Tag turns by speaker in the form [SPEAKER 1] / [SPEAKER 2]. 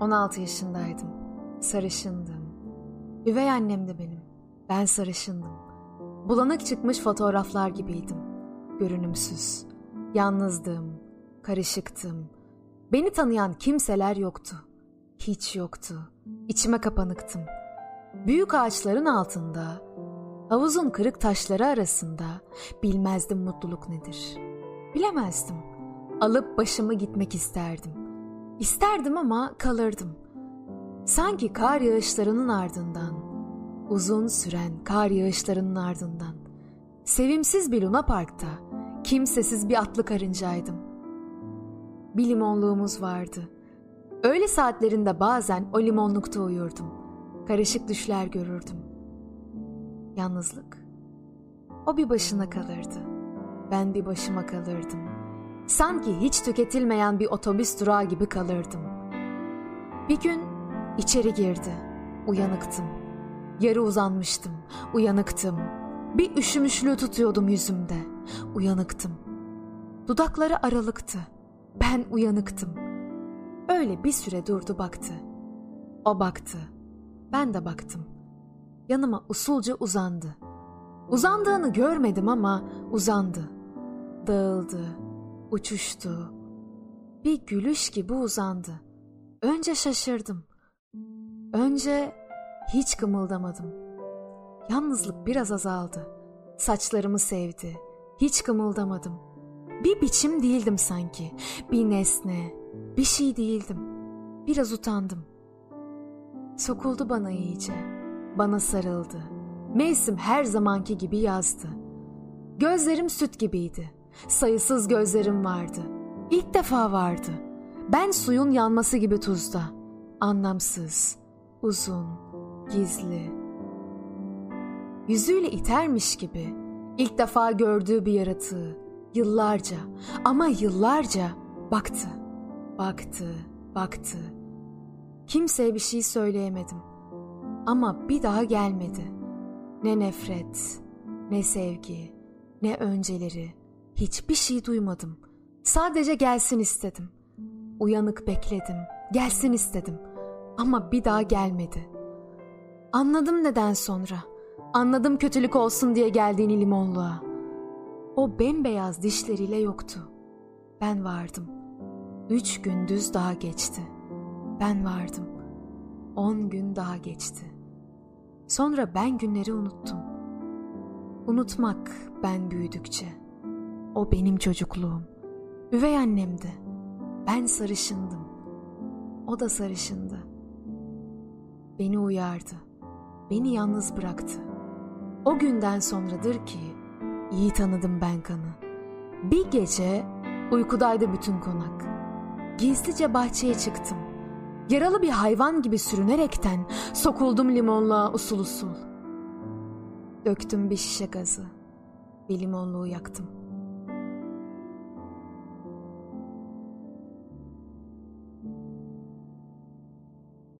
[SPEAKER 1] 16 yaşındaydım. Sarışındım. Üvey annem de benim. Ben sarışındım. Bulanık çıkmış fotoğraflar gibiydim. Görünümsüz. Yalnızdım. Karışıktım. Beni tanıyan kimseler yoktu. Hiç yoktu. İçime kapanıktım. Büyük ağaçların altında, havuzun kırık taşları arasında bilmezdim mutluluk nedir. Bilemezdim. Alıp başımı gitmek isterdim. İsterdim ama kalırdım. Sanki kar yağışlarının ardından, uzun süren kar yağışlarının ardından, sevimsiz bir luna parkta, kimsesiz bir atlı karıncaydım. Bir limonluğumuz vardı. Öğle saatlerinde bazen o limonlukta uyurdum. Karışık düşler görürdüm. Yalnızlık. O bir başına kalırdı. Ben bir başıma kalırdım. Sanki hiç tüketilmeyen bir otobüs durağı gibi kalırdım. Bir gün içeri girdi. Uyanıktım. Yarı uzanmıştım. Uyanıktım. Bir üşümüşlüğü tutuyordum yüzümde. Uyanıktım. Dudakları aralıktı. Ben uyanıktım. Öyle bir süre durdu baktı. O baktı. Ben de baktım. Yanıma usulca uzandı. Uzandığını görmedim ama uzandı. Dağıldı, uçuştu. Bir gülüş gibi uzandı. Önce şaşırdım. Önce hiç kımıldamadım. Yalnızlık biraz azaldı. Saçlarımı sevdi. Hiç kımıldamadım. Bir biçim değildim sanki. Bir nesne, bir şey değildim. Biraz utandım. Sokuldu bana iyice. Bana sarıldı. Mevsim her zamanki gibi yazdı. Gözlerim süt gibiydi. Sayısız gözlerim vardı. İlk defa vardı. Ben suyun yanması gibi tuzda. Anlamsız, uzun, gizli. Yüzüyle itermiş gibi ilk defa gördüğü bir yaratığı yıllarca ama yıllarca baktı, baktı, baktı. Kimseye bir şey söyleyemedim. Ama bir daha gelmedi. Ne nefret, ne sevgi, ne önceleri. Hiçbir şey duymadım. Sadece gelsin istedim. Uyanık bekledim. Gelsin istedim. Ama bir daha gelmedi. Anladım neden sonra. Anladım kötülük olsun diye geldiğini limonluğa. O bembeyaz dişleriyle yoktu. Ben vardım. Üç gündüz daha geçti. Ben vardım. On gün daha geçti. Sonra ben günleri unuttum. Unutmak ben büyüdükçe. O benim çocukluğum. Üvey annemdi. Ben sarışındım. O da sarışındı. Beni uyardı. Beni yalnız bıraktı. O günden sonradır ki iyi tanıdım ben kanı. Bir gece uykudaydı bütün konak. Gizlice bahçeye çıktım. Yaralı bir hayvan gibi sürünerekten sokuldum limonluğa usul usul. Döktüm bir şişe gazı. Bir limonluğu yaktım.